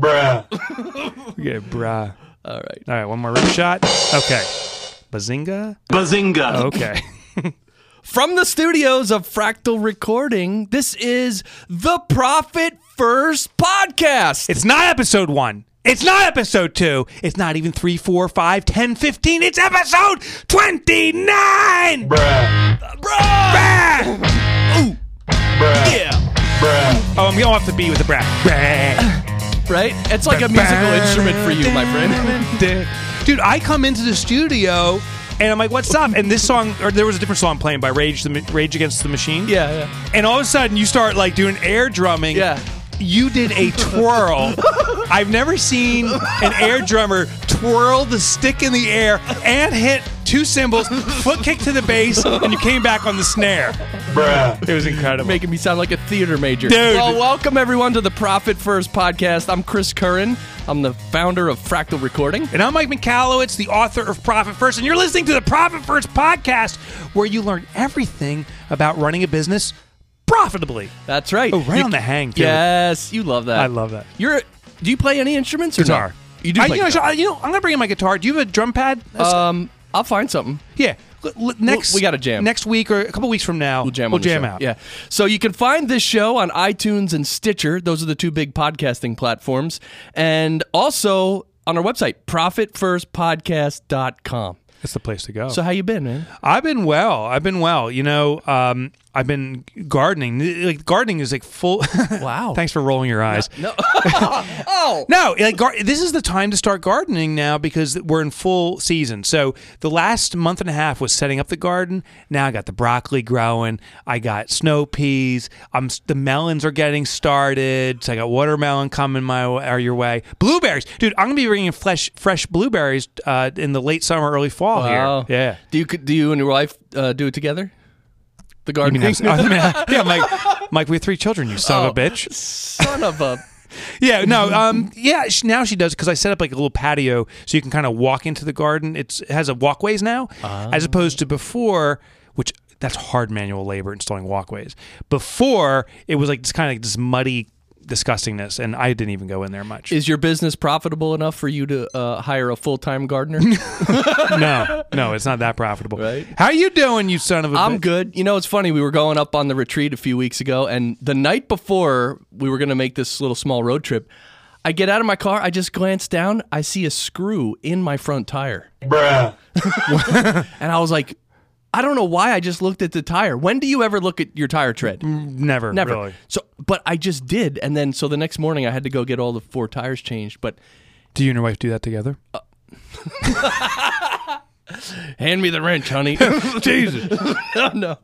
Bruh. Yeah, bruh. All right. All right, one more rim shot. Okay. Bazinga? Bazinga. Okay. From the studios of Fractal Recording, this is the Profit First Podcast. It's not episode one. It's not episode two. It's not even three, four, five, ten, fifteen. It's episode 29! Bruh. Bruh! Bruh. yeah. Bruh. Oh, I'm going off the beat with the breath. Bruh. Right? It's like a musical instrument for you, my friend. Dude, I come into the studio and I'm like, "What's up?" And this song, or there was a different song playing by Rage, the Rage Against the Machine. Yeah, yeah. And all of a sudden, you start like doing air drumming. Yeah. You did a twirl. I've never seen an air drummer twirl the stick in the air and hit two cymbals, foot kick to the bass, and you came back on the snare. Bruh. It was incredible. Making me sound like a theater major. Dude. Well, welcome everyone to the Profit First Podcast. I'm Chris Curran. I'm the founder of Fractal Recording. And I'm Mike Michalowicz, the author of Profit First, and you're listening to the Profit First podcast, where you learn everything about running a business profitably. That's right. Oh, right You- on the hang, too. Yes, you love that. I love that. You're. Do you play any instruments? Or no? Guitar. You do. I, you, know, so, you know, I'm gonna bring in my guitar. Do you have a drum pad? That's- Um, I'll find something. yeah. Next, we got a jam. next week or a couple weeks from now. We'll jam. We'll jam out. Yeah. So you can find this show on iTunes and Stitcher. Those are the two big podcasting platforms, and also on our website, profitfirstpodcast.com. That's the place to go. So how you been, man? I've been well. I've been well. You know, um, I've been gardening. Like gardening is like full. Wow. Thanks for rolling your eyes. No. oh. No, like gar- this is the time to start gardening now because we're in full season. So the last month and a half was setting up the garden. Now I got the broccoli growing. I got snow peas. I'm the melons are getting started. So I got watermelon coming my or your way. Blueberries, dude. I'm gonna be bringing fresh fresh blueberries uh, in the late summer, early fall Wow. here. Yeah. Do you do you and your wife uh, do it together? The gardening. I mean, I yeah, Mike. Mike, we have three children. You son Oh. of a bitch. Son of a. Yeah, no, um, yeah. Now she does because I set up like a little patio so you can kind of walk into the garden. It's, it has a walkways now, as opposed to before, which that's hard manual labor installing walkways. Before it was like this kind of like this muddy disgustingness, and I didn't even go in there much. Is your business profitable enough for you to uh, hire a full time gardener? no, no, it's not that profitable. Right. How you doing, you son of a? I'm bitch? good. You know, it's funny. We were going up on the retreat a few weeks ago, and the night before we were going to make this little small road trip, I get out of my car. I just glance down. I see a screw in my front tire, Bruh. and I was like, I don't know why. I just looked at the tire. When do you ever look at your tire tread? Never, Never. really. So, but I just did, and then so the next morning I had to go get all the four tires changed. But Do you and your wife do that together? Uh, hand me the wrench, honey. Jesus, oh, no.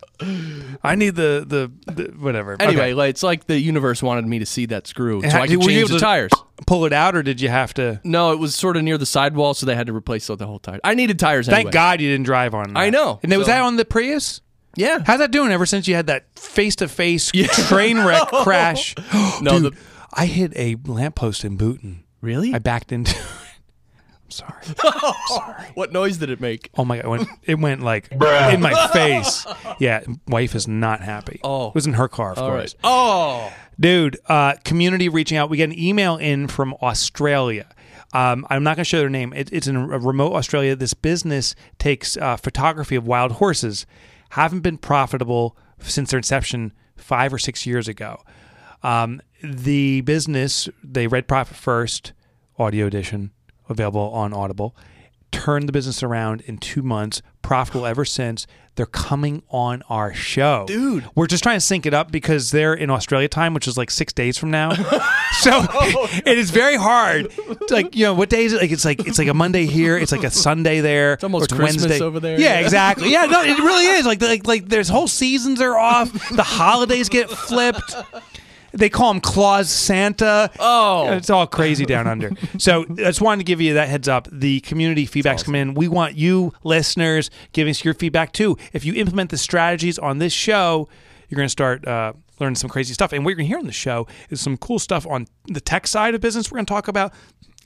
I need the the, the whatever. Anyway, Okay. like, it's like the universe wanted me to see that screw so how- I could were you change able the to tires. pull it out, or did you have to? No, it was sort of near the sidewall, so they had to replace the whole tire. I needed tires anyway. Thank God you didn't drive on. That. I know. And was So- that on the Prius? Yeah. How's that doing? Ever since you had that face to face train wreck crash? No, Dude, the- I hit a lamppost in Boonton. Really? I backed into. I'm sorry. what noise did it make? Oh my god! It went, it went like Bruh. in my face. Yeah, wife is not happy. Oh. it was in her car, of All course. right. Oh. Dude, uh, community reaching out. We get an email in from Australia. Um, I'm not going to show their name. It, it's in a remote Australia. This business takes uh, photography of wild horses. Haven't been profitable since their inception five or six years ago. Um, the business they read Profit First, audio edition, available on Audible. Turned the business around in two months, profitable ever since. They're coming on our show, Dude. We're just trying to sync it up because they're in Australia time, which is like six days from now. so oh. it is very hard. It's like you know, what day is it? Like it's like it's like a Monday here. It's like a Sunday there. It's almost Christmas over there. Yeah, Yeah. exactly. Yeah, no, it really is. Like like like there's whole seasons are off. The holidays get flipped. They call him Claus Santa. Oh. it's all crazy down under. So I just wanted to give you that heads up. The community feedbacks come in. We want you listeners giving us your feedback too. If you implement the strategies on this show, you're going to start uh, learning some crazy stuff. And what you're going to hear on the show is some cool stuff on the tech side of business. We're going to talk about.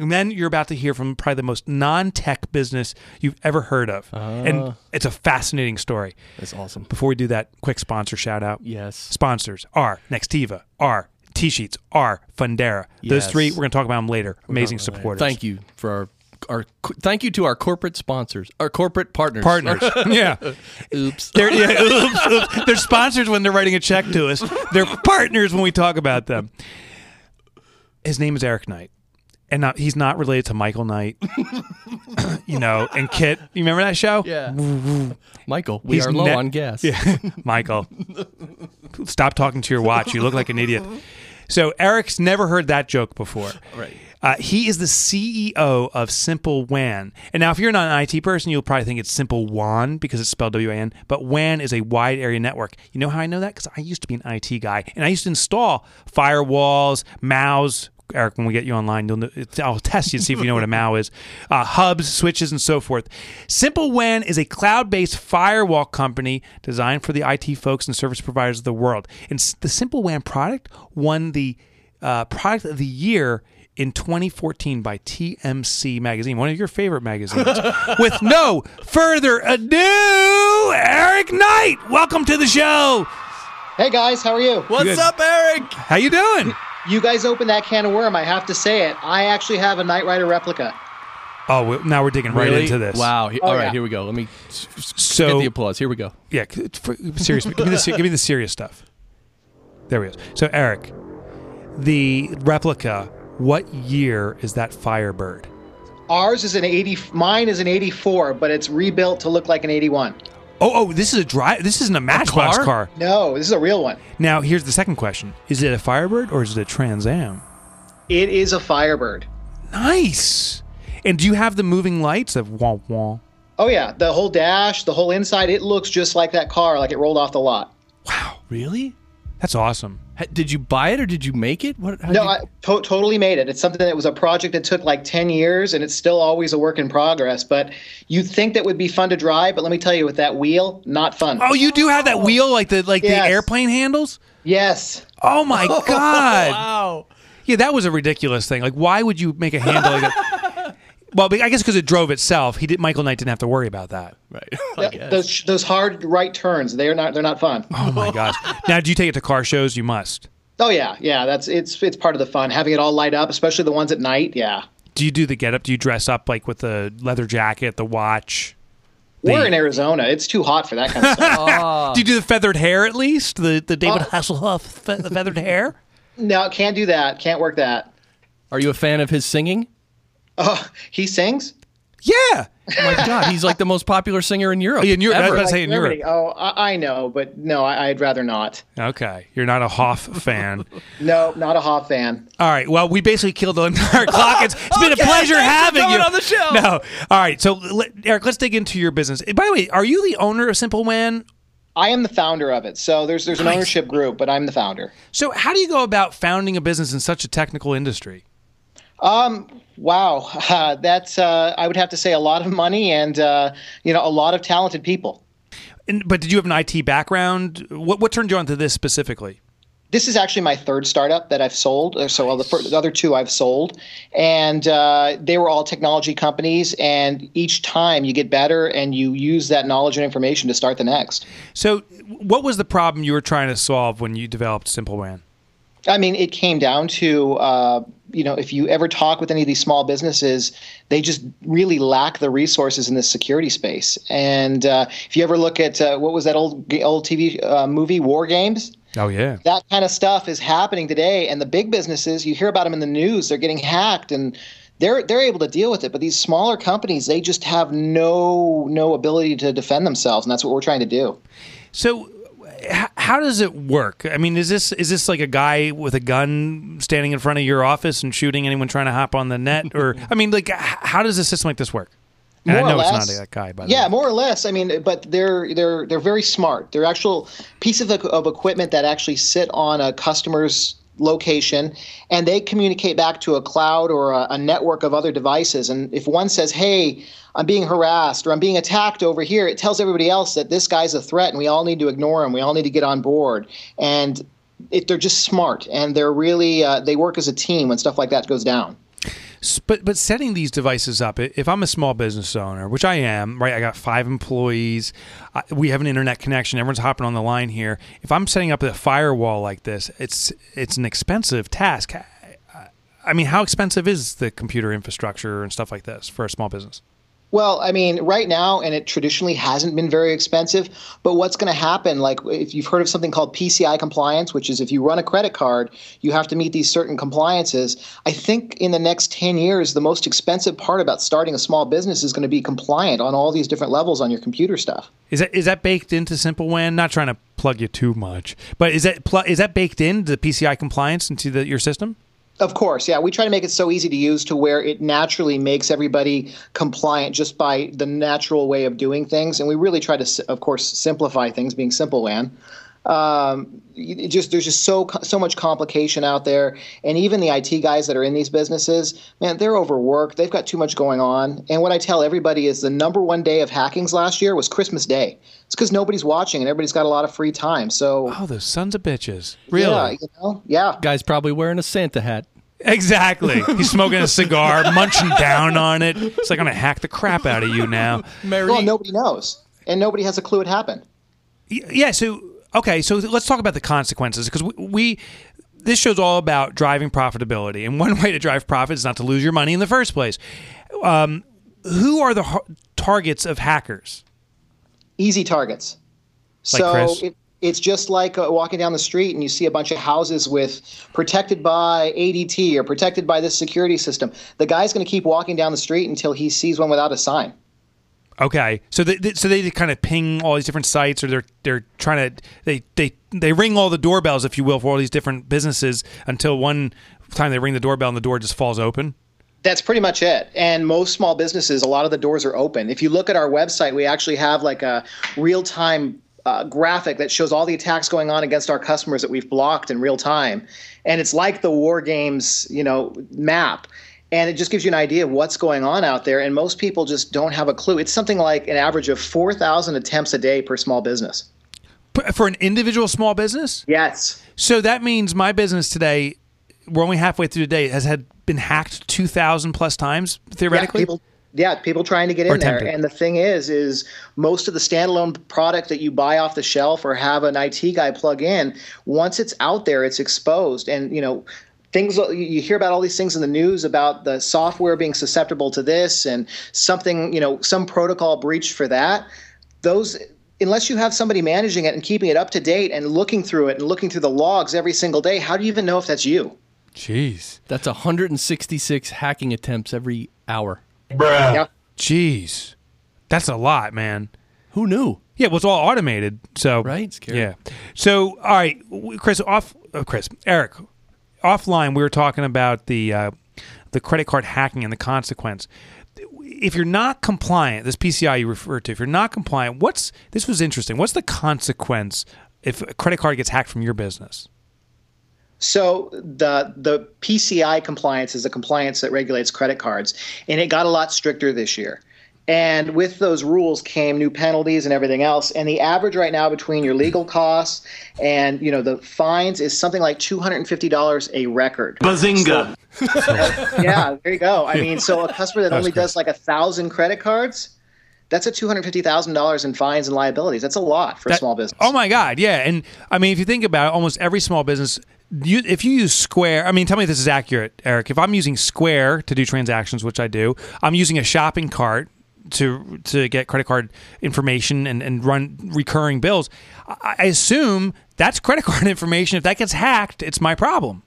And then you're about to hear from probably the most non-tech business you've ever heard of, and ah. it's a fascinating story. That's awesome. Before we do that, quick sponsor shout out. Yes. Sponsors are Nextiva, are T-Sheets, are Fundera. Those three, we're going to talk about them later. Amazing supporters. Thank you for our our thank you to our corporate sponsors, our corporate partners. Partners. yeah. Oops. They're, yeah, oops, oops. They're sponsors when they're writing a check to us. They're partners when we talk about them. His name is Erik Knight. And not, he's not related to Michael Knight, you know, and Kit. You remember that show? Yeah. Michael, we He's are low ne- on gas. Yeah, Michael. Stop talking to your watch. You look like an idiot. So Erik's never heard that joke before. Right. Uh, he is the CEO of Simple WAN. And now, if you're not an IT person, you'll probably think it's Simple WAN because it's spelled W A N. But WAN is a wide area network. You know how I know that? Because I used to be an IT guy and I used to install firewalls, MAUs. Erik, when we get you online, know, I'll test you to see if you know what a MAU is. Uh, hubs, switches, and so forth. Simple WAN is a cloud-based firewall company designed for the IT folks and service providers of the world. And the Simple WAN product won the uh, product of the year in 2014 by TMC magazine, one of your favorite magazines. With no further ado, Erik Knight, welcome to the show. Hey guys, how are you? What's Good. up, Erik? How you doing? You guys opened that can of worm. I have to say it. I actually have a Knight Rider replica. Oh, we- now we're digging right Really? into this. Wow. He- Oh, All right, yeah. here we go. Let me s- s- So- get the applause. Here we go. Yeah, c- for, seriously, give me the se- give me the serious stuff. There we go. So, Erik, the replica. What year is that Firebird? Ours is an 80. Mine is an 84, but it's rebuilt to look like an 81. Oh, oh, this is a drive. This isn't a Matchbox car? car. No, this is a real one. Now, here's the second question: Is it a Firebird or is it a Trans Am? It is a Firebird. Nice. And do you have the moving lights of wah wah? Oh yeah, the whole dash, the whole inside, it looks just like that car, like it rolled off the lot. Wow, Really? That's awesome. Did you buy it or did you make it? What? No, you- I to- totally made it. It's something that was a project that took like 10 years, and it's still always a work in progress. But you'd think that would be fun to drive, but let me tell you, with that wheel, not fun. Oh, you do have that wheel like the like Yes. the airplane handles. Yes. Oh my oh, god! wow. Yeah, that was a ridiculous thing. Like, why would you make a handle like that? Well, I guess because it drove itself. He did. Michael Knight didn't have to worry about that. Right. I. Those those hard right turns, they're not they're not fun. Oh my gosh! Now, do you take it to car shows? You must. Oh yeah, yeah. That's it's it's part of the fun. Having it all light up, especially the ones at night. Yeah. Do you do the get up? Do you dress up like with the leather jacket, the watch? We're The- in Arizona. It's too hot for that kind of stuff. Do you do the feathered hair at least? The the David Uh, Hasselhoff fe- the feathered hair? no, can't do that. Can't work that. Are you a fan of his singing? Oh, he sings. Yeah. Oh my God, he's like the most popular singer in Europe. Oh, in Europe, I was about to say in Germany. Europe. Oh, I, I know, but no, I, I'd rather not. Okay, you're not a Hoff fan. No, not a Hoff fan. All right. Well, we basically killed the entire clock. It's, it's been a pleasure having you on the show. No. All right. So, let, Erik, let's dig into your business. By the way, are you the owner of Simple WAN? I am the founder of it. So there's there's an Nice. ownership group, but I'm the founder. So, how do you go about founding a business in such a technical industry? Um, Wow, uh, that's uh, I would have to say a lot of money and uh, you know a lot of talented people. And, but did you have an IT background? What what turned you on to this specifically? This is actually my third startup that I've sold. So well, the, fir- the other two I've sold, and uh, they were all technology companies. And each time you get better, and you use that knowledge and information to start the next. So, what was the problem you were trying to solve when you developed Simple WAN? I mean, it came down to uh, you know if you ever talk with any of these small businesses, they just really lack the resources in this security space. And uh, if you ever look at uh, what was that old old TV uh, movie War Games, Oh yeah. that kind of stuff is happening today. And the big businesses, you hear about them in the news, they're getting hacked and. They're, they're able to deal with it, but these smaller companies they just have no no ability to defend themselves, and that's what we're trying to do. So, how does it work? I mean, is this is this like a guy with a gun standing in front of your office and shooting anyone trying to hop on the net, or I mean, like, how does a system like this work? And More I know or it's not that guy, by Yeah, way. more or less. I mean, but they're they're they're very smart. They're actual pieces of, of equipment that actually sit on a customer's location, and they communicate back to a cloud or a, a network of other devices. And if one says, "Hey," I'm being harassed or I'm being attacked over here, it tells everybody else that this guy's a threat and we all need to ignore him. We all need to get on board. And it, they're just smart and they're really, uh, they work as a team when stuff like that goes down. But but setting these devices up, if I'm a small business owner, which I am, right? I got five employees. We have an internet connection. Everyone's hopping on the line here. If I'm setting up a firewall like this, it's it's an expensive task. I mean, how expensive is the computer infrastructure and stuff like this for a small business? Well, I mean, right now, and it traditionally hasn't been very expensive. But what's going to happen, like if you've heard of something called PCI compliance, which is if you run a credit card, you have to meet these certain compliances. I think in the next 10 years, the most expensive part about starting a small business is going to be compliant on all these different levels on your computer stuff. Is that is that baked into Simple WAN? Not trying to plug you too much, but is that pl- is that baked into the PCI compliance into the, your system? Of course, yeah. We try to make it so easy to use to where it naturally makes everybody compliant just by the natural way of doing things. And we really try to, of course, simplify things, being simple WAN. Um, just there's just so so much complication out there, and even the IT guys that are in these businesses, man, they're overworked. They've got too much going on. And what I tell everybody is the number one day of hackings last year was Christmas Day. It's because nobody's watching and everybody's got a lot of free time. So Oh, those sons of bitches! Really? yeah, you know, yeah. Guy's probably wearing a Santa hat. Exactly. He's smoking a cigar, munching down on it. It's like I'm gonna hack the crap out of you now. Merry. Well, nobody knows, and nobody has a clue it happened. Yeah. So okay. So let's talk about the consequences because we, we this show's all about driving profitability, and one way to drive profit is not to lose your money in the first place. Um, who are the har- targets of hackers? easy targets. Like so it, it's just like uh, walking down the street and you see a bunch of houses with protected by ADT or protected by this security system. The guy's going to keep walking down the street until he sees one without a sign. Okay, so they, they so they kind of ping all these different sites, or they're they're trying to they they they ring all the doorbells, if you will, for all these different businesses until one time they ring the doorbell and the door just falls open. That's pretty much it. And most small businesses, a lot of the doors are open. If you look at our website, we actually have like a real time uh, graphic that shows all the attacks going on against our customers that we've blocked in real time. And it's like the war games, you know, map. And it just gives you an idea of what's going on out there. And most people just don't have a clue. It's something like an average of 4,000 attempts a day per small business. For an individual small business, Yes. so that means my business today, we're only halfway through the day, has had been hacked two thousand plus times theoretically. Yeah, people, yeah, people trying to get in there. And the thing is, is most of the standalone product that you buy off the shelf or have an IT guy plug in, once it's out there, it's exposed. And you know, things you- you hear about all these things in the news about the software being susceptible to this and something, you know, some protocol breached for that. Those unless you have somebody managing it and keeping it up to date and looking through it and looking through the logs every single day, how do you even know if that's you? Jeez, That's 166 hacking attempts every hour. Bruh. Yeah. jeez, that's a lot, man. Who knew? Yeah, well, it's all automated. So Right? Scary. Yeah. So all right, Chris, off, uh, Chris, Erik, offline, we were talking about the uh, the credit card hacking and the consequence. If you're not compliant, this PCI you referred to, if you're not compliant, what's this was interesting. What's the consequence if a credit card gets hacked from your business? So the the PCI compliance is a compliance that regulates credit cards, and it got a lot stricter this year. And with those rules came new penalties and everything else. And the average right now between your legal costs and you know the fines is something like two hundred and fifty dollars a record. Bazinga. yeah, there you go. I mean, so a customer that only great. does like a thousand credit cards, that's a two hundred fifty thousand dollars in fines and liabilities. That's a lot for a small business. Oh my God, yeah. And I mean, if you think about it, almost every small business, you, if you use Square, I mean, tell me if this is accurate, Erik. If I'm using Square to do transactions, which I do, I'm using a shopping cart to to get credit card information and, and run recurring bills. I, assume that's credit card information. If that gets hacked, it's my problem.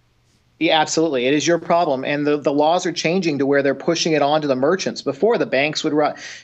Yeah, absolutely. It is your problem, and the, the laws are changing to where they're pushing it on to the merchants. Before the banks would,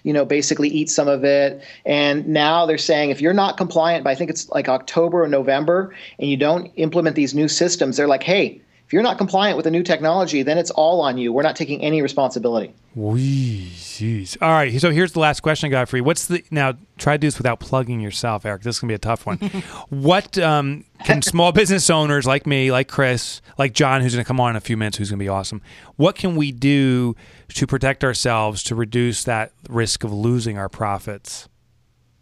you know, basically eat some of it, and now they're saying if you're not compliant by I think it's like October or November, and you don't implement these new systems, they're like, hey, if you're not compliant with the new technology, then it's all on you. We're not taking any responsibility. Wee, jeez. All right. So here's the last question I got for you. What's the now? Try to do this without plugging yourself, Erik. This is gonna be a tough one. what um, can small business owners like me, like Chris, like Jon, who's gonna come on in a few minutes, who's gonna be awesome? What can we do to protect ourselves to reduce that risk of losing our profits?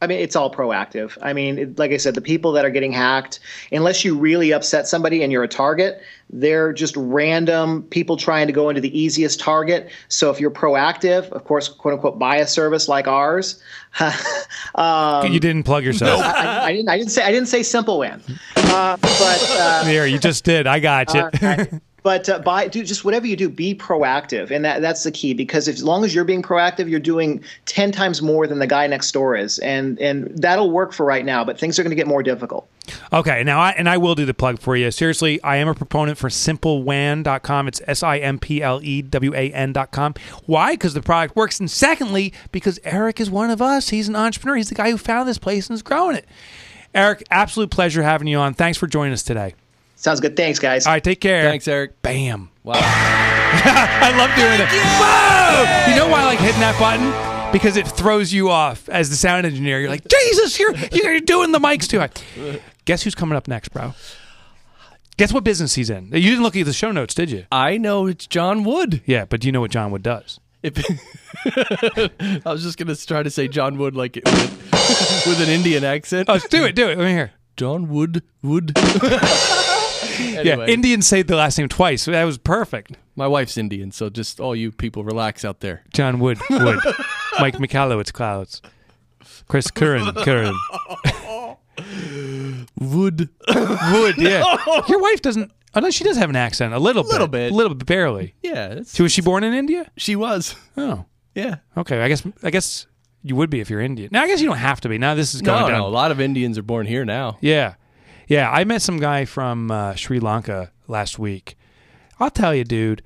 I mean, it's all proactive. I mean, it, like I said, the people that are getting hacked, unless you really upset somebody and you're a target, they're just random people trying to go into the easiest target. So if you're proactive, of course, quote unquote, buy a service like ours. um, you didn't plug yourself. I, I didn't. I didn't say. I didn't say simple WAN. Uh, but uh, there, you just did. I got you. But uh, buy do just whatever you do be proactive and that that's the key because if, as long as you're being proactive you're doing 10 times more than the guy next door is and and that'll work for right now but things are going to get more difficult Okay, now I and I will do the plug for you. Seriously, I am a proponent for simplewan.com. It's S I M P L E W A N.com. Why? Because the product works. And secondly, because Erik is one of us. He's an entrepreneur. He's the guy who found this place and is growing it. Erik, absolute pleasure having you on. Thanks for joining us today. Sounds good thanks guys All right, take care. Thanks, Erik. Bam. Wow. I love doing it. Whoa! You know why I like hitting that button? Because it throws you off as the sound engineer. You're like, Jesus, you're you're doing the mics too high. Guess who's coming up next, bro? Guess what business he's in? You didn't look at the show notes, did you? I know it's Jon Wood. Yeah, but do you know what Jon Wood does? If I was just gonna try to say Jon Wood like with, with an Indian accent. Oh, do it, do it. Let me hear. Jon Wood Wood. Yeah, Indians say the last name twice. That was perfect. my wife's Indian, so just all you people relax out there. Jon Wood, Wood. Mike Michalowicz, Clouds. Chris Curran, Curran. Wood. Wood, yeah. Your wife doesn't, oh no, she does have an accent. A little bit. Little bit. A little bit, barely. Yeah, was she born in India? she was. Oh. Yeah. Okay, I guess I guess you would be if you're Indian. Now I guess you don't have to be. Now this is going No, down. no, a lot of Indians are born here now. Yeah, yeah. I met some guy from uh, Sri Lanka last week. I'll tell you, dude,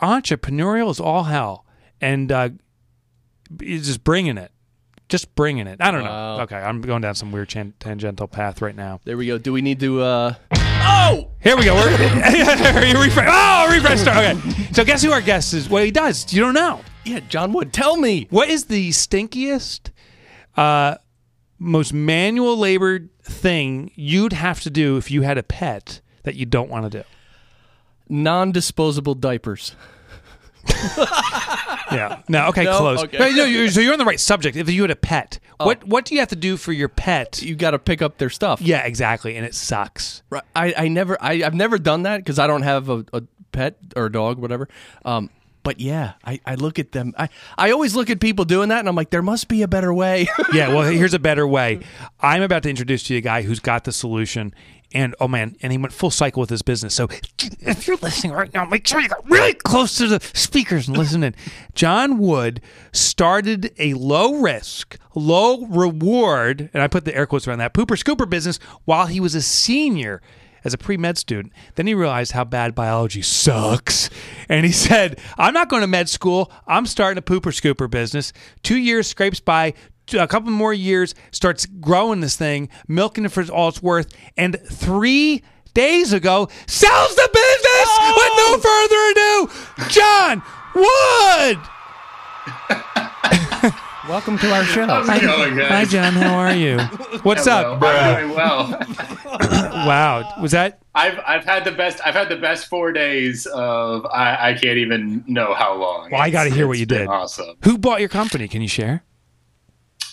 entrepreneurial is all hell, and uh, he's just bringing it, just bringing it. I don't Wow. know. Okay, I'm going down some weird chan- tangential path right now. There we go. Do we need to? uh Oh, Here we go. We're refresh. Oh, refresh. Start. Okay. So guess who our guest is? Well, he does. You don't know. yeah, Jon Wood. Tell me. What is the stinkiest, uh, most manual labor thing you'd have to do if you had a pet that you don't want to do? Non-disposable diapers. Yeah. No. Okay. No? close. Okay. No, you're- so you're on the right subject. If you had a pet, what what do you have to do for your pet? You got to pick up their stuff. Yeah, exactly, and it sucks. Right. I, I never I, I've never done that because I don't have a, a pet or a dog, whatever. Um, but yeah, I, I look at them. I, I always look at people doing that, and I'm like, there must be a better way. Yeah. Well, here's a better way. I'm about to introduce to you a guy who's got the solution. And oh man, and he went full cycle with his business. So if you're listening right now, make sure you got really close to the speakers and listen in. Jon Wood started a low risk, low reward, and I put the air quotes around that pooper scooper business while he was a senior as a pre med student. Then he realized how bad biology sucks. And he said, I'm not going to med school. I'm starting a pooper scooper business. Two years scrapes by, a couple more years, starts growing this thing, milking it for all it's worth. And three days ago, sells the business with no further ado. Jon Wood. Welcome to our show. How's it going, guys? Hi, Jon. How are you? What's Hello. up? I'm doing well. Wow. Was that I've I've had the best I've had the best four days of I, I can't even know how long. Well, I gotta hear what you did. Awesome. who bought your company? Can you share?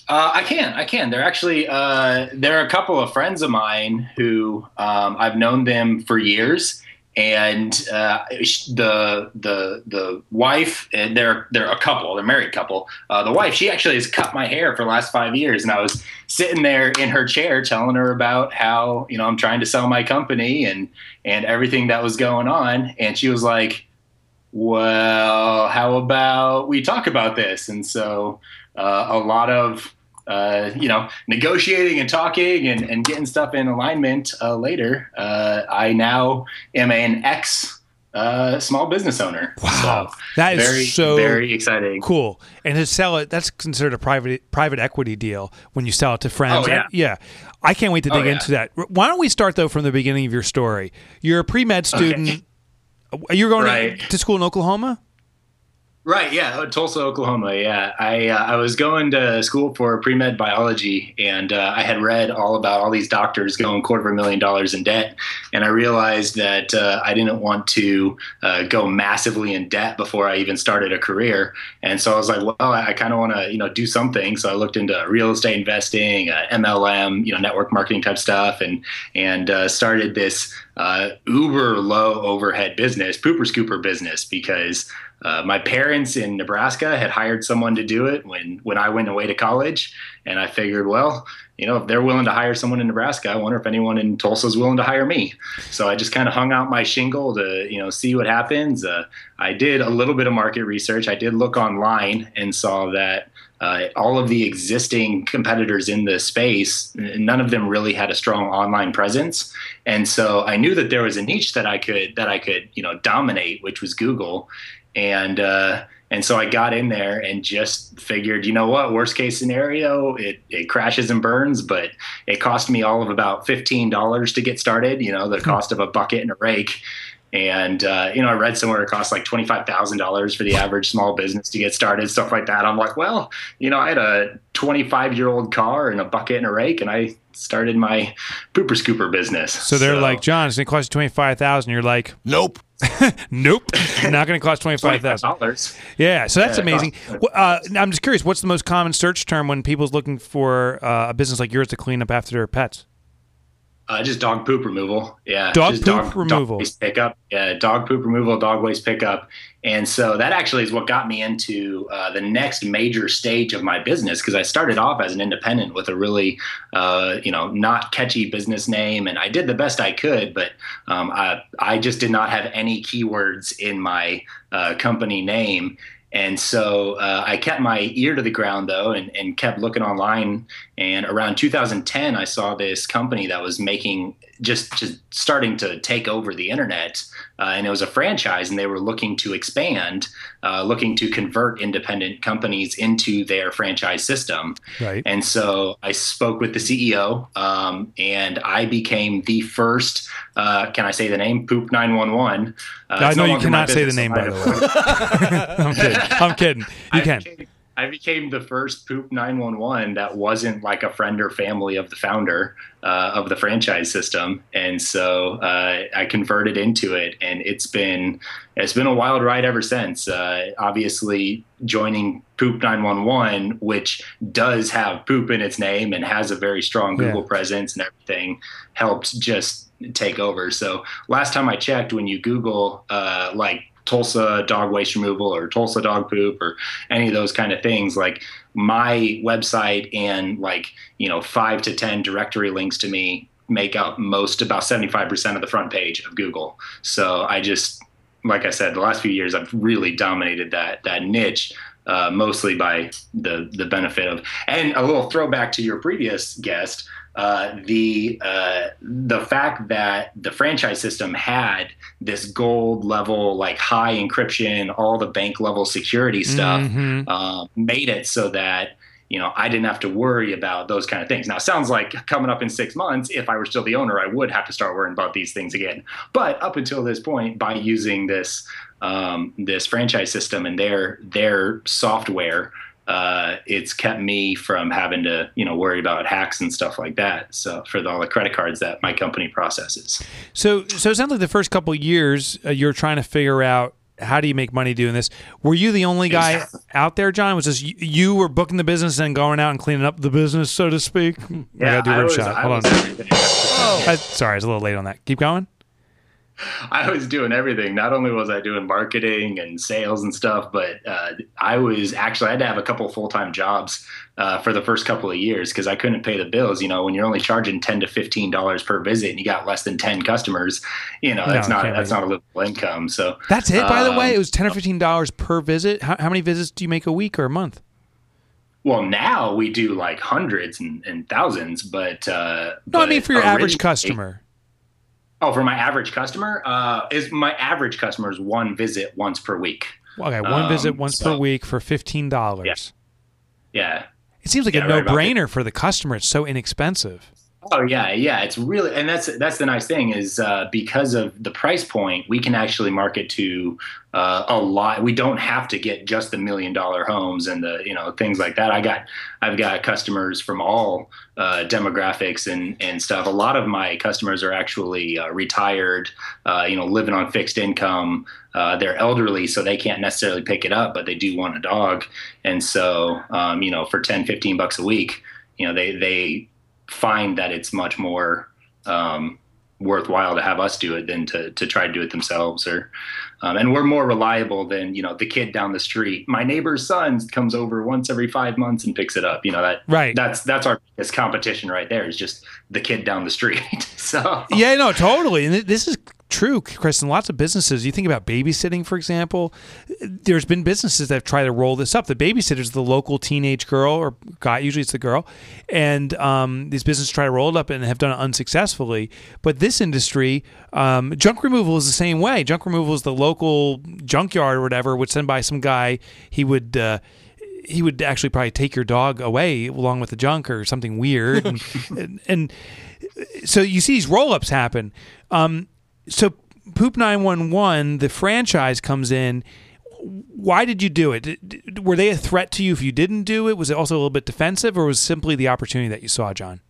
Uh, I can, I can. They're actually uh, there are a couple of friends of mine who um, I've known them for years, and uh, the the the wife and they're they're a couple, they're a married couple. Uh, the wife, she actually has cut my hair for the last five years, and I was sitting there in her chair telling her about how you know I'm trying to sell my company and and everything that was going on, and she was like, "Well, how about we talk about this?" And so uh, a lot of uh, you know negotiating and talking and, and getting stuff in alignment uh, later. Uh, I now am an ex uh, small business owner. Wow. So That is very so very exciting. cool. And to sell it, that's considered a private private equity deal when you sell it to friends. Oh, yeah. And- yeah. I can't wait to Oh, dig yeah. into that. Why don't we start though from the beginning of your story? You're a pre med student. You're going Right. to, to school in Oklahoma. Right, yeah, oh, Tulsa, Oklahoma. Yeah, I uh, I was going to school for pre med biology, and uh, I had read all about all these doctors going quarter of a million dollars in debt, and I realized that uh, I didn't want to uh, go massively in debt before I even started a career, and so I was like, well, I, I kind of want to you know do something. So I looked into real estate investing, uh, MLM, you know, network marketing type stuff, and and uh, started this uber low overhead business, pooper scooper business, because uh, my parents in Nebraska had hired someone to do it when when I went away to college, and I figured, well, you know, if they're willing to hire someone in Nebraska, I wonder if anyone in Tulsa is willing to hire me. So I just kind of hung out my shingle to you know see what happens. Uh, I did a little bit of market research. I did look online and saw that. Uh, all of the existing competitors in the space, none of them really had a strong online presence, and so I knew that there was a niche that I could that I could you know dominate, which was Google and uh, and so I got in there and just figured, you know what, worst case scenario, it, it crashes and burns, but it cost me all of about fifteen dollars to get started. You know, the hmm. cost of a bucket and a rake. And uh, you know, I read somewhere it costs like twenty five thousand dollars for the average small business to get started, stuff like that. I'm like, well, you know, I had a twenty five year old car and a bucket and a rake, and I started my pooper scooper business. So they're so, like, Jon, it's gonna cost you twenty five thousand. You're like, nope. nope, not going to cost twenty five thousand dollars. Yeah, so that's yeah, amazing. Uh, I'm just curious, what's the most common search term when people's looking for uh, a business like yours to clean up after their pets? Uh, just dog poop removal. Yeah. Dog poop dog, removal. Dog waste pickup. Yeah. Dog poop removal, dog waste pickup. And so that actually is what got me into uh, the next major stage of my business because I started off as an independent with a really, uh, you know, not catchy business name. And I did the best I could, but um, I, I just did not have any keywords in my uh, company name. And so uh, I kept my ear to the ground though, and, and kept looking online. And around 2010, I saw this company that was making just just starting to take over the internet, uh, and it was a franchise, and they were looking to expand, uh, looking to convert independent companies into their franchise system. Right. And so I spoke with the CEO, um, and I became the first. Uh, can I say the name? Poop nine one one. Uh, I know no you cannot say the name by the way. I'm kidding. I'm kidding. You I can. Became, I became the first Poop 911 that wasn't like a friend or family of the founder uh, of the franchise system, and so uh, I converted into it, and it's been it's been a wild ride ever since. Uh, obviously, joining Poop 911, which does have poop in its name and has a very strong Google yeah. presence and everything, helped just take over. So last time I checked, when you Google uh, like Tulsa dog waste removal or Tulsa dog poop or any of those kind of things, like my website and like, you know, five to 10 directory links to me make up most about 75% of the front page of Google. So I just, like I said, the last few years, I've really dominated that, that niche. Uh, mostly by the the benefit of and a little throwback to your previous guest uh, the uh, the fact that the franchise system had this gold level, like high encryption, all the bank level security stuff, mm-hmm. uh, made it so that you know I didn't have to worry about those kind of things. Now, it sounds like coming up in six months, if I were still the owner, I would have to start worrying about these things again. But up until this point, by using this um, this franchise system and their their software uh, it's kept me from having to you know worry about hacks and stuff like that. So for the, all the credit cards that my company processes. So so it sounds like the first couple years uh, you're trying to figure out how do you make money doing this? Were you the only guy exactly. out there, Jon? Was this you, you, were booking the business and going out and cleaning up the business, so to speak? Yeah, I gotta do rim shot. Hold on. oh. sorry, I was a little late on that. Keep going. I was doing everything. Not only was I doing marketing and sales and stuff, but uh, I was actually I had to have a couple full time jobs uh, for the first couple of years because I couldn't pay the bills. You know, when you're only charging ten to fifteen dollars per visit and you got less than ten customers, you know that's no, not that's not a livable income. So that's it. By um, the way, it was ten or fifteen dollars per visit. How, how many visits do you make a week or a month? Well, now we do like hundreds and, and thousands, but uh, no, but I mean for your average customer. Oh, for my average customer, uh, is my average customer is one visit once per week. Okay, one um, visit once so, per week for fifteen dollars. Yeah. yeah. It seems like yeah, a no-brainer right for the customer. It's so inexpensive. Oh yeah, yeah. It's really, and that's that's the nice thing is uh, because of the price point, we can actually market to uh, a lot. We don't have to get just the million dollar homes and the you know things like that. I got I've got customers from all uh, demographics and and stuff. A lot of my customers are actually uh, retired, uh, you know, living on fixed income. Uh, they're elderly, so they can't necessarily pick it up, but they do want a dog, and so um, you know, for 10, 15 bucks a week, you know, they they find that it's much more um, worthwhile to have us do it than to, to try to do it themselves or um, and we're more reliable than you know the kid down the street. My neighbor's son comes over once every five months and picks it up. You know that right. that's that's our biggest competition right there is just the kid down the street. So yeah no totally. And this is true. In lots of businesses, you think about babysitting, for example. There's been businesses that try to roll this up. The babysitter's the local teenage girl or guy. Usually, it's the girl, and um, these businesses try to roll it up and have done it unsuccessfully. But this industry, um, junk removal is the same way. Junk removal is the local junkyard or whatever would send by some guy. He would. Uh, he would actually probably take your dog away along with the junk or something weird, and, and, and so you see these roll ups happen. Um, so Poop 911, the franchise comes in. Why did you do it? Were they a threat to you if you didn't do it? Was it also a little bit defensive, or was simply the opportunity that you saw, Jon?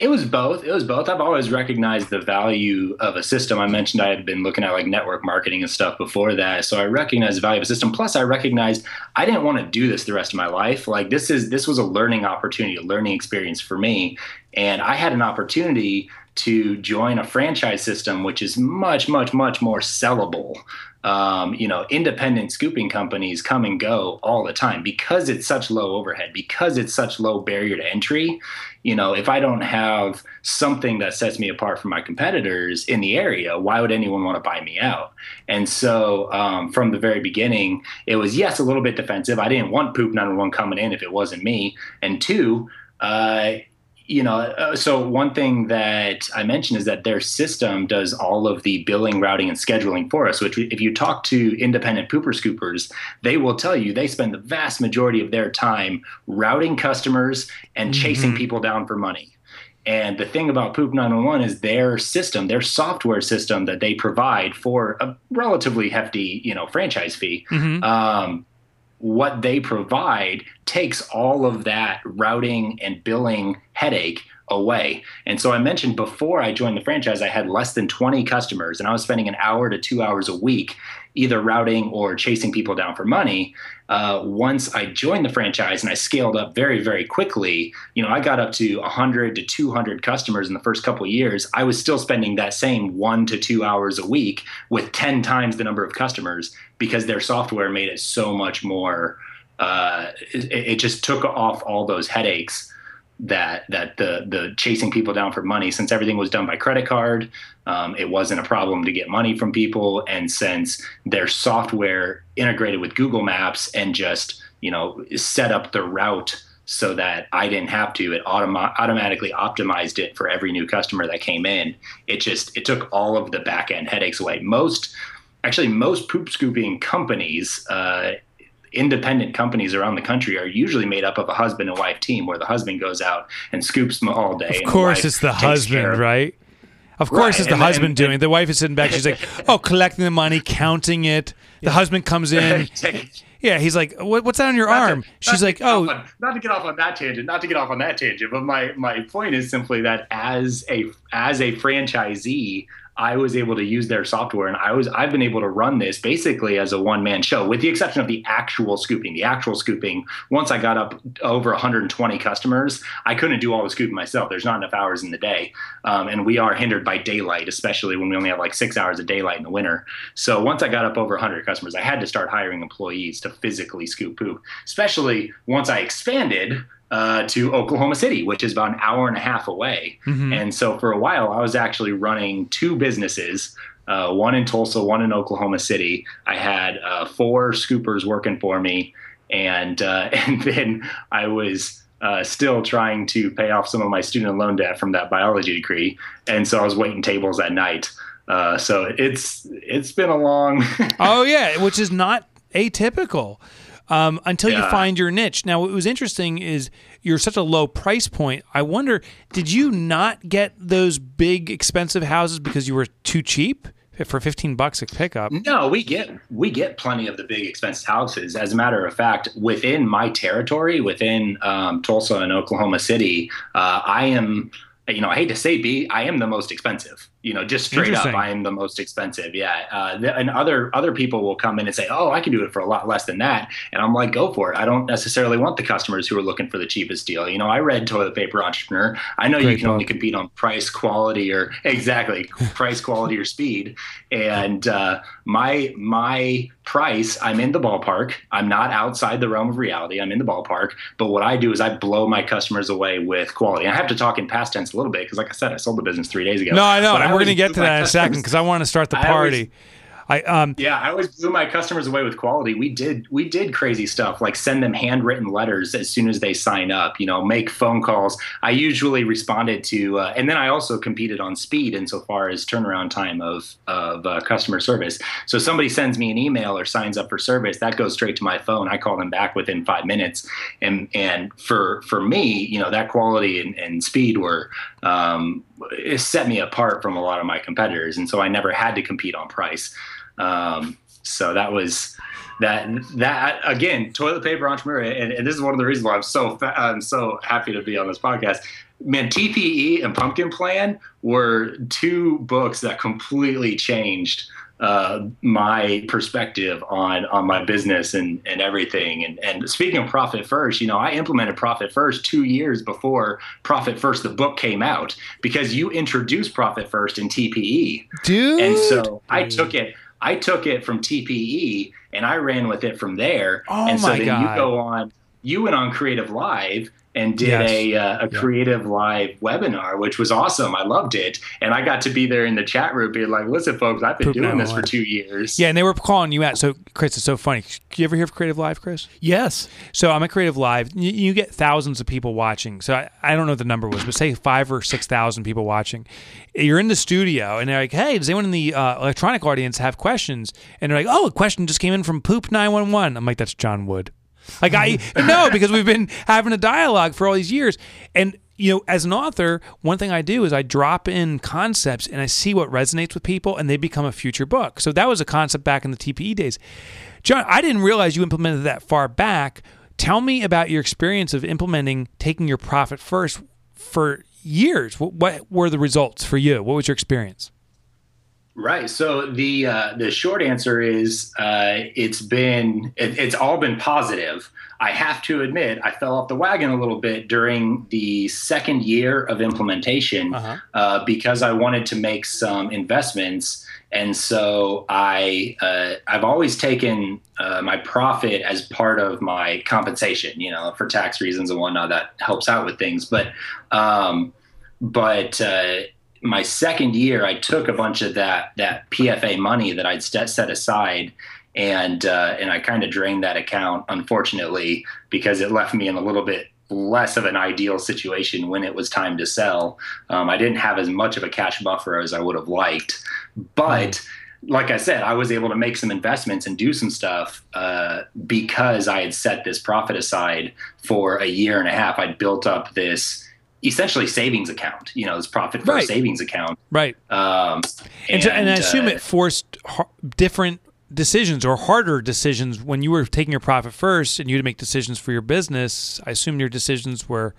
It was both. It was both. I've always recognized the value of a system. I mentioned I had been looking at like network marketing and stuff before that. So I recognized the value of a system. Plus I recognized I didn't want to do this the rest of my life. Like this is this was a learning opportunity, a learning experience for me. And I had an opportunity to join a franchise system, which is much, much, much more sellable. Um, you know, independent scooping companies come and go all the time because it's such low overhead, because it's such low barrier to entry. You know, if I don't have something that sets me apart from my competitors in the area, why would anyone want to buy me out? And so, um, from the very beginning, it was yes, a little bit defensive. I didn't want Poop 911 coming in if it wasn't me. And two, uh, you know, uh, so one thing that I mentioned is that their system does all of the billing, routing, and scheduling for us. Which, if you talk to independent pooper scoopers, they will tell you they spend the vast majority of their time routing customers and mm-hmm. chasing people down for money. And the thing about Poop 911 is their system, their software system that they provide for a relatively hefty, you know, franchise fee. Mm-hmm. Um, what they provide takes all of that routing and billing headache away. And so I mentioned before I joined the franchise, I had less than 20 customers and I was spending an hour to two hours a week either routing or chasing people down for money. Uh, once I joined the franchise and I scaled up very, very quickly, you know, I got up to 100 to 200 customers in the first couple years. I was still spending that same one to two hours a week with 10 times the number of customers because their software made it so much more. Uh, it, it just took off all those headaches that that the the chasing people down for money since everything was done by credit card um, it wasn't a problem to get money from people. And since their software integrated with google maps and just you know set up the route so that i didn't have to it autom- automatically optimized it for every new customer that came in. It just it took all of the back end headaches away. Most actually most poop scooping companies uh, independent companies around the country are usually made up of a husband and wife team where the husband goes out and scoops them all day. Of course, the it's the husband, right? Of course, right. it's the and, husband and, doing it. The wife is sitting back. She's like, oh, collecting the money, counting it. The yeah. husband comes in. Yeah, he's like, what, "What's that on your not arm?" To, She's like, "Oh, on, not to get off on that tangent, not to get off on that tangent, but my my point is simply that as a as a franchisee, I was able to use their software and I was I've been able to run this basically as a one man show with the exception of the actual scooping. The actual scooping, once I got up over 120 customers, I couldn't do all the scooping myself. There's not enough hours in the day. Um, and we are hindered by daylight, especially when we only have like six hours of daylight in the winter. So once I got up over 100 customers, I had to start hiring employees to physically scoop poop, especially once I expanded uh, to Oklahoma City, which is about an hour and a half away. Mm-hmm. And so for a while, I was actually running two businesses. Uh, one in Tulsa, one in Oklahoma City. I had uh, four scoopers working for me, and uh, and then I was uh, still trying to pay off some of my student loan debt from that biology degree, and so I was waiting tables at night. Uh, so it's it's been a long. oh yeah, which is not atypical. Um, until you find your niche. Now, what was interesting is you're such a low price point. I wonder, did you not get those big expensive houses because you were too cheap for 15 bucks a pickup? No, we get we get plenty of the big expensive houses. As a matter of fact, within my territory, within um, Tulsa and Oklahoma City, uh, I am. You know, I hate to say, B, I am the most expensive. You know, just straight up, I am the most expensive. Yeah, uh, th- and other other people will come in and say, "Oh, I can do it for a lot less than that," and I'm like, "Go for it." I don't necessarily want the customers who are looking for the cheapest deal. You know, I read Toilet Paper Entrepreneur. I know you Great can only compete on price, quality, or exactly price, quality, or speed. And uh, my my price, I'm in the ballpark. I'm not outside the realm of reality. I'm in the ballpark. But what I do is I blow my customers away with quality. I have to talk in past tense a little bit because, like I said, I sold the business three days ago. No, I know. We're going to get to that in a second because I want to start the I always- party. I um yeah, I always blew my customers away with quality. We did we did crazy stuff like send them handwritten letters as soon as they sign up. You know, make phone calls. I usually responded to, uh, and then I also competed on speed insofar as turnaround time of of uh, customer service. So somebody sends me an email or signs up for service, that goes straight to my phone. I call them back within five minutes, and and for for me, you know, that quality and, and speed were um, it set me apart from a lot of my competitors, and so I never had to compete on price. Um, so that was that that again, toilet paper entrepreneur, and, and this is one of the reasons why I'm so I'm so happy to be on this podcast. Man, TPE and Pumpkin Plan were two books that completely changed uh, my perspective on on my business and and everything. And and speaking of Profit First, you know, I implemented Profit First two years before Profit First the book came out because you introduced Profit First in TPE. dude. And so I took it. I took it from TPE and I ran with it from there. Oh and so my then God. you go on. You went on Creative Live and did Yes. a uh, a Yeah. Creative Live webinar, which was awesome. I loved it, and I got to be there in the chat room, being like, "Listen, folks, I've been Poop doing my this for two years." yeah, and they were calling you out. So, Chris, it's so funny. Do you ever hear of Creative Live, Chris? Yes. So I'm at Creative Live. You, you get thousands of people watching. So I, I don't know what the number was, but say five or six thousand people watching. You're in the studio, and they're like, "Hey, does anyone in the uh, electronic audience have questions?" And they're like, "Oh, a question just came in from Poop nine one one." I'm like, "That's Jon Wood." Like I no, because we've been having a dialogue for all these years, and you know, as an author, one thing I do is I drop in concepts and I see what resonates with people, and they become a future book. So that was a concept back in the TPE days. Jon, I didn't realize you implemented that far back. Tell me about your experience of implementing taking your profit first for years. What, what were the results for you? What was your experience? Right. So the uh, the short answer is uh, it's been it, it's all been positive. I have to admit I fell off the wagon a little bit during the second year of implementation Uh-huh. uh, because I wanted to make some investments, and so I uh, I've always taken uh, my profit as part of my compensation. You know, for tax reasons and whatnot, that helps out with things. But um, but uh, my second year, I took a bunch of that that PFA money that I'd set set aside, and uh, and I kind of drained that account, unfortunately, because it left me in a little bit less of an ideal situation when it was time to sell. Um, I didn't have as much of a cash buffer as I would have liked, but. Like I said, I was able to make some investments and do some stuff uh, because I had set this profit aside for a year and a half. I'd built up this essentially savings account, you know, this profit first Right. savings account. Right. Um, And, so, and I assume uh, it forced different decisions or harder decisions when you were taking your profit first and you had to make decisions for your business. I assume your decisions were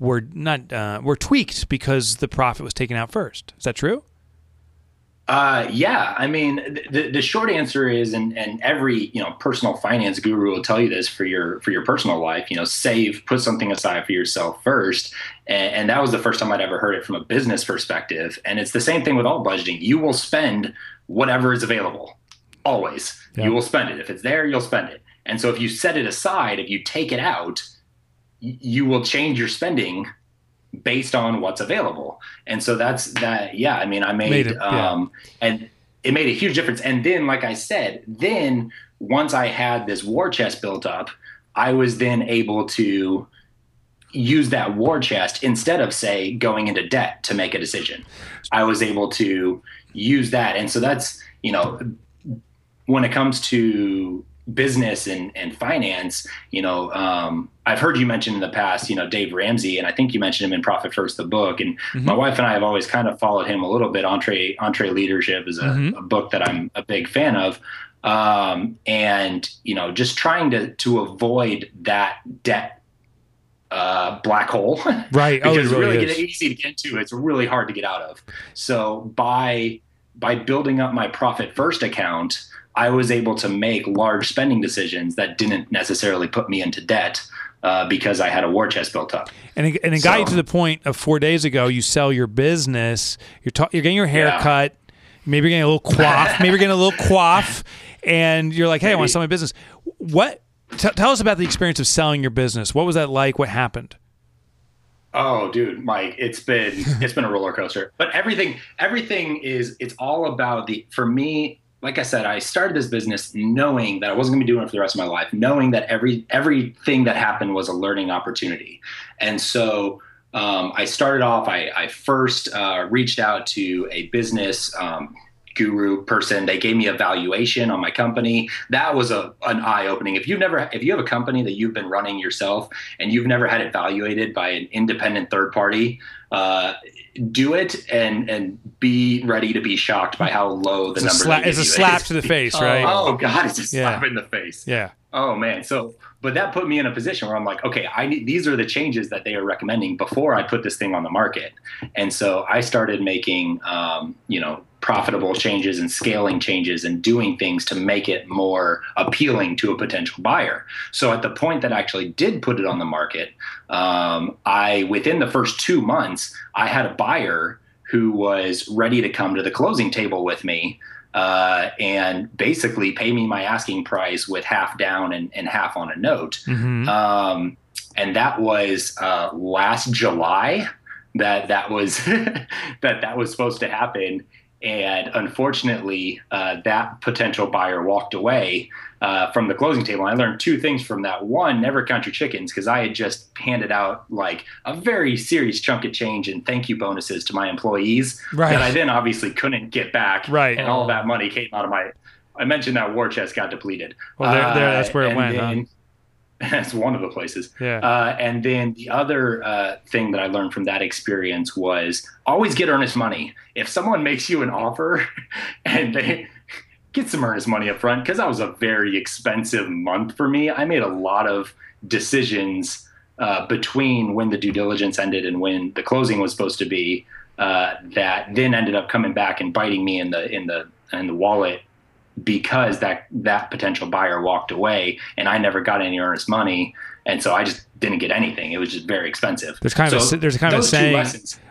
were not uh, were tweaked because the profit was taken out first. Is that true? Uh, yeah, I mean, the, the short answer is, and, and every you know personal finance guru will tell you this for your for your personal life. You know, save, put something aside for yourself first, and, and that was the first time I'd ever heard it from a business perspective. And it's the same thing with all budgeting. You will spend whatever is available, always. Yeah. You will spend it if it's there. You'll spend it. And so if you set it aside, if you take it out, you will change your spending based on what's available. And so that's that. Yeah, I mean, I made, Made it, yeah. um, and it made a huge difference. And then, like I said, then once I had this war chest built up, I was then able to use that war chest instead of say going into debt to make a decision. I was able to use that. And so that's, you know, when it comes to business and, and finance, you know, um, I've heard you mention in the past, you know, Dave Ramsey, and I think you mentioned him in Profit First, the book. And mm-hmm. my wife and I have always kind of followed him a little bit. Entre Leadership is a, mm-hmm. a book that I'm a big fan of. Um, and you know, just trying to to avoid that debt uh, black hole, right? because oh, it's really, really easy to get into. It's really hard to get out of. So by by building up my Profit First account, I was able to make large spending decisions that didn't necessarily put me into debt. Uh, because I had a war chest built up, and it, and it so, got you to the point of four days ago. You sell your business. You're ta- you're getting your hair yeah. cut. Maybe you're getting a little coif. maybe you're getting a little coif, and you're like, "Hey, maybe. I want to sell my business." What? T- tell us about the experience of selling your business. What was that like? What happened? Oh, dude, Mike, it's been it's been a roller coaster. But everything everything is it's all about the for me like I said, I started this business knowing that I wasn't going to be doing it for the rest of my life, knowing that every everything that happened was a learning opportunity. And so um, I started off. I, I first uh, reached out to a business um, guru person. They gave me a valuation on my company. That was a an eye opening. If you've never, if you have a company that you've been running yourself and you've never had it evaluated by an independent third party, uh, do it and and be ready to be shocked by how low the it's number. Sla- it's a slap to the face, right? Oh, oh God, it's a slap yeah. in the face. Yeah. Oh man. So, but that put me in a position where I'm like, okay, I need these are the changes that they are recommending before I put this thing on the market, and so I started making, um, you know, profitable changes and scaling changes and doing things to make it more appealing to a potential buyer. So at the point that I actually did put it on the market, um, I within the first two months, I had a buyer who was ready to come to the closing table with me. Uh, and basically pay me my asking price with half down and, and half on a note. Mm-hmm. Um, and that was uh, last July that that was that that was supposed to happen and unfortunately, uh, that potential buyer walked away uh, from the closing table. And I learned two things from that. One, never count your chickens, because I had just handed out like a very serious chunk of change and thank you bonuses to my employees right. that I then obviously couldn't get back. Right. And all that money came out of my. I mentioned that war chest got depleted. Well, there, there that's where it uh, went. Then, huh? That's one of the places. Yeah. Uh, and then the other uh, thing that I learned from that experience was always get earnest money. If someone makes you an offer and they get some earnest money up front, because that was a very expensive month for me. I made a lot of decisions uh, between when the due diligence ended and when the closing was supposed to be uh, that then ended up coming back and biting me in the in the in the wallet because that that potential buyer walked away and I never got any earnest money and so I just didn't get anything. It was just very expensive. There's kind so of a, there's kind of a saying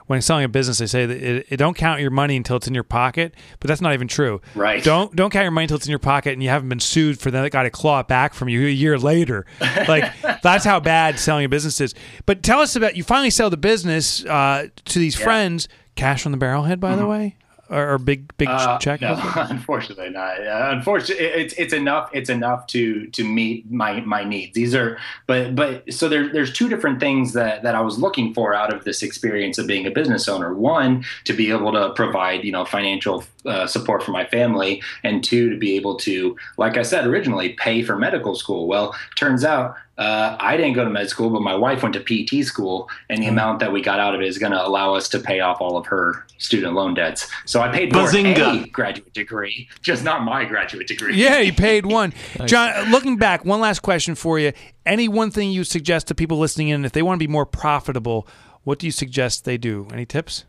when selling a business they say that it, it, don't count your money until it's in your pocket, but that's not even true. Right. Don't don't count your money until it's in your pocket and you haven't been sued for that guy to claw it back from you a year later. Like that's how bad selling a business is. But tell us about you finally sell the business uh, to these yeah. friends. Cash on the barrelhead, by mm-hmm. the way or, big big uh, check? No, unfortunately not. Uh, unfortunately, it's it's enough. It's enough to to meet my my needs. These are, but but so there, there's two different things that that I was looking for out of this experience of being a business owner. One, to be able to provide you know financial uh, support for my family, and two, to be able to, like I said originally, pay for medical school. Well, turns out uh, I didn't go to med school, but my wife went to PT school, and the mm. amount that we got out of it is going to allow us to pay off all of her student loan debts. So I paid for a graduate degree, just not my graduate degree. Yeah, you paid one. Jon, looking back, one last question for you. Any one thing you suggest to people listening in, if they want to be more profitable, what do you suggest they do? Any tips?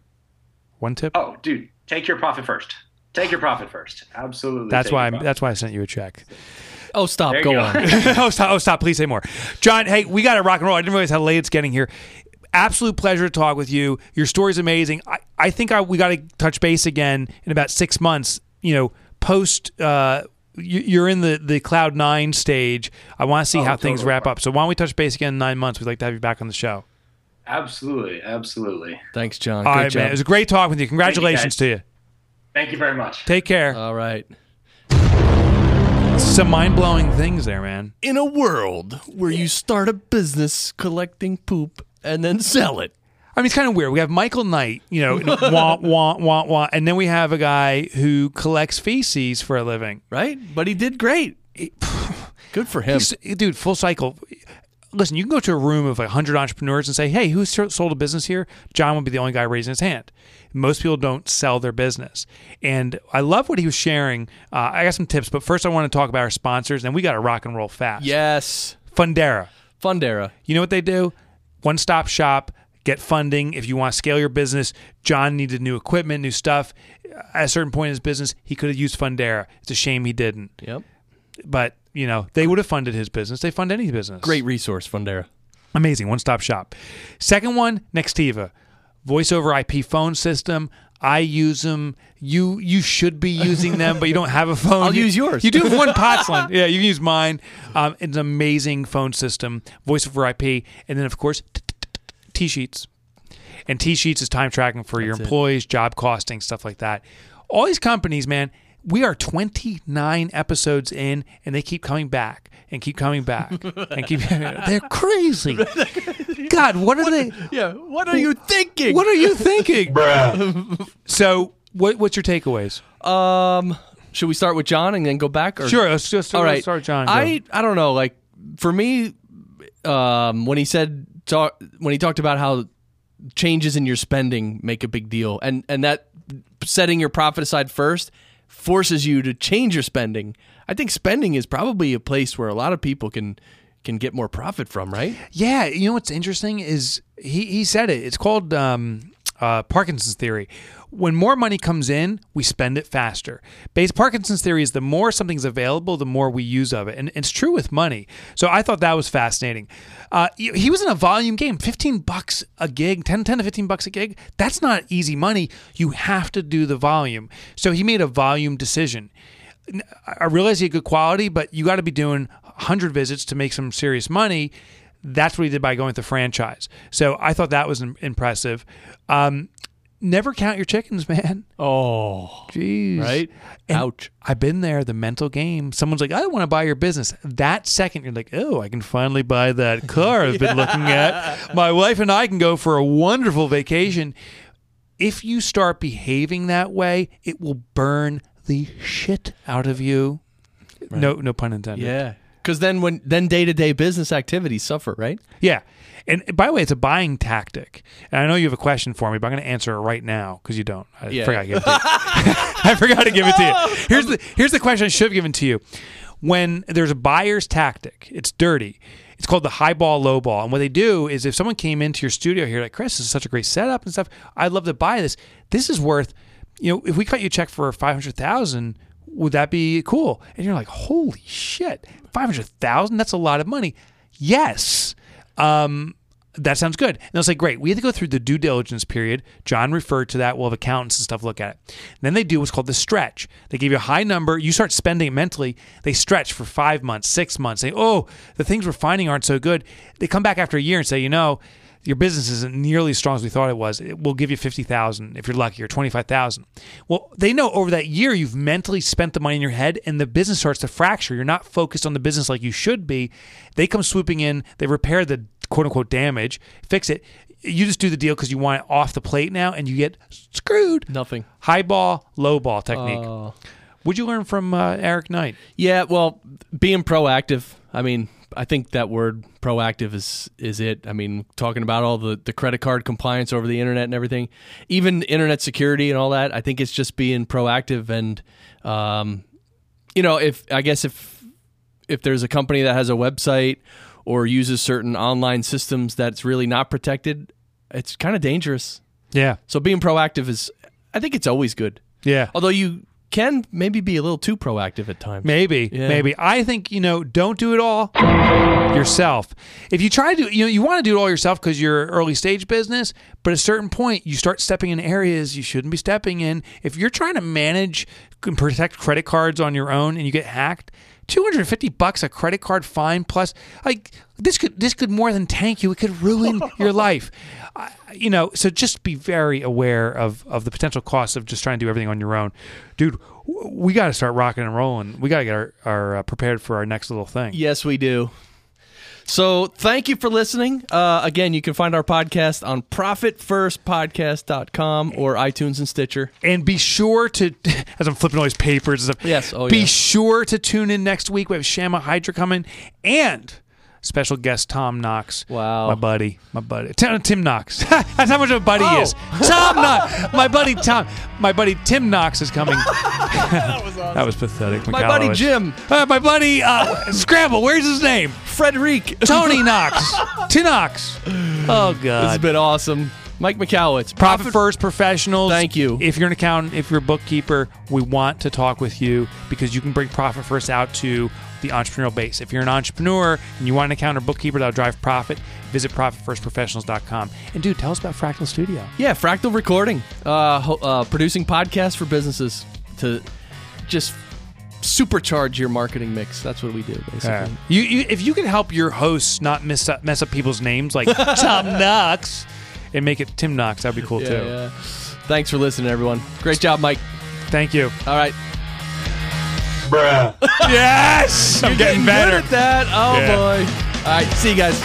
One tip? Oh, dude, take your profit first. Take your profit first. Absolutely. That's why. That's why I sent you a check. Oh, stop. Go, go, on. oh, stop. Oh, stop. Please say more. Jon, hey, we got to rock and roll. I didn't realize how late it's getting here. Absolute pleasure to talk with you. Your story's amazing. I, I think I, we got to touch base again in about six months. You know, post. Uh, you're in the, the cloud nine stage. I want to see oh, how totally things wrap up. So why don't we touch base again in nine months? We'd like to have you back on the show. Absolutely, absolutely. Thanks, Jon. All right, man. It was a great talk with you. Congratulations you to you. Thank you very much. Take care. All right. Some mind blowing things there, man. In a world where you start a business collecting poop and then sell it. I mean, it's kind of weird. We have Michael Knight, you know, wah, wah, wah, wah, and then we have a guy who collects feces for a living. Right? But he did great. Good for him. He's- dude, full cycle. Listen, you can go to a room of like 100 entrepreneurs and say, hey, who sold a business here? Jon would be the only guy raising his hand. Most people don't sell their business. And I love what he was sharing. Uh, I got some tips, but first I want to talk about our sponsors, and we got to rock and roll fast. Yes. Fundera. Fundera. You know what they do? One stop shop, get funding. If you want to scale your business, Jon needed new equipment, new stuff. At a certain point in his business, he could have used Fundera. It's a shame he didn't. Yep. But, you know, they would have funded his business. They fund any business. Great resource, Fundera. Amazing. One stop shop. Second one, Nextiva. Voice over IP phone system. I use them. You you should be using them, but you don't have a phone. I'll You- use yours. You do have one Potsland. Yeah, you can use mine. Um, it's an amazing phone system. Voice over IP, and then of course TSheets. And TSheets is time tracking for your it. employees, job costing, stuff like that. All these companies, man, we are 29 episodes in, and they keep coming back and keep coming back and keep. They're crazy. God, what are they? Yeah. What are you thinking? What are you thinking, So, what, what's your takeaways? Um, should we start with Jon and then go back? Or? Sure, let's just All let's start, Jon. Go. I I don't know. Like for me, um, when he said talk, when he talked about how changes in your spending make a big deal, and and that setting your profit aside first forces you to change your spending. I think spending is probably a place where a lot of people can can get more profit from, right? Yeah, you know what's interesting is he he said it. It's called um, uh, Parkinson's theory. When more money comes in, we spend it faster. Base Parkinson's theory is the more something's available, the more we use of it, and it's true with money. So I thought that was fascinating. Uh, he was in a volume game, fifteen bucks a gig, 10, 10 to fifteen bucks a gig. That's not easy money. You have to do the volume. So he made a volume decision. I realize he had good quality, but you got to be doing 100 visits to make some serious money. That's what he did by going with the franchise. So I thought that was impressive. Um, never count your chickens, man. Oh, Jeez. right. And Ouch. I've been there, the mental game. Someone's like, I want to buy your business. That second, you're like, oh, I can finally buy that car I've been looking at. My wife and I can go for a wonderful vacation. If you start behaving that way, it will burn the shit out of you. No, no pun intended. Yeah. Because then when then day to day business activities suffer, right? Yeah. And by the way, it's a buying tactic. And I know you have a question for me, but I'm going to answer it right now because you don't. I Yeah. forgot to give it to you. I forgot to give it to you. Oh. Here's the here's the question I should have given to you. When there's a buyer's tactic, it's dirty. It's called the high ball, low ball. And what they do is if someone came into your studio here, like, Chris, this is such a great setup and stuff. I'd love to buy this. This is worth, you know, if we cut you a check for 500000 would that be cool? And you're like, holy shit, 500000 That's a lot of money. Yes. Um, that sounds good. And they'll say, great. We have to go through the due diligence period. Jon referred to that. We'll have accountants and stuff look at it. then they do what's called the stretch. They give you a high number. You start spending it mentally. They stretch for five months, six months. Say, oh, the things we're finding aren't so good. They come back after a year and say, you know, your business isn't nearly as strong as we thought it was. It will give you fifty thousand if you're lucky, or twenty five thousand. Well, they know over that year you've mentally spent the money in your head, and the business starts to fracture. You're not focused on the business like you should be. They come swooping in. They repair the quote unquote damage, fix it. You just do the deal because you want it off the plate now, and you get screwed. Nothing. High ball, low ball technique. Oh. What'd you learn from uh, Erik Knight? Yeah, well, being proactive. I mean, I think that word proactive is is it. I mean, talking about all the the credit card compliance over the internet and everything, even internet security and all that. I think it's just being proactive and, um, you know, if I guess if if there's a company that has a website or uses certain online systems that's really not protected, it's kind of dangerous. Yeah, So being proactive is, I think it's always good. yeah. Although you can maybe be a little too proactive at times. Maybe, Yeah. maybe. I think you know, don't do it all yourself. If you try to, you know, you want to do it all yourself because you're early stage business. But at a certain point, you start stepping in areas you shouldn't be stepping in. If you're trying to manage and protect credit cards on your own and you get hacked. 250 bucks a credit card fine plus like this could this could more than tank you. It could ruin your life. I you know so just be very aware of of the potential costs of just trying to do everything on your own. Dude we got to start rocking and rolling. We got to get our, our uh, prepared for our next little thing. Yes, we do. So thank you for listening. Uh, again, you can find our podcast on profitfirstpodcast.com or iTunes and Stitcher. And be sure to, as I'm flipping all these papers and stuff. Yes, oh, be yeah. sure to tune in next week. We have Shama Hyder coming and special guest Tom Knox. Wow. my buddy, my buddy, Tim, Tim Knox. That's how much of a buddy he Oh. is. Tom Knox, my buddy Tom, my buddy Tim Knox is coming. that was awesome. That was pathetic. My buddy Michalowicz. Jim. Uh, my buddy uh, Scramble. Where's his name? Frederic. Tony Knox. T Knox. Oh God. This has been awesome. Mike Michalowicz. Profit First Professionals. Thank you. If you're an accountant, if you're a bookkeeper, we want to talk with you because you can bring Profit First out to the entrepreneurial base. If you're an entrepreneur and you want an accountant or bookkeeper that'll drive profit, visit profitfirstprofessionals.com. And dude, tell us about Fractal Studio. Yeah, Fractal Recording, uh, ho- uh, producing podcasts for businesses to just supercharge your marketing mix. That's what we do, basically. You, you, if you can help your hosts not mess up, mess up people's names like Tom Knox and make it Tim Knox, that'd be cool Yeah, too. yeah. Thanks for listening, everyone. Great job, Mike. Thank you. All right. Yes, I'm getting better. Good at that. Oh Yeah. boy. All right. See you guys.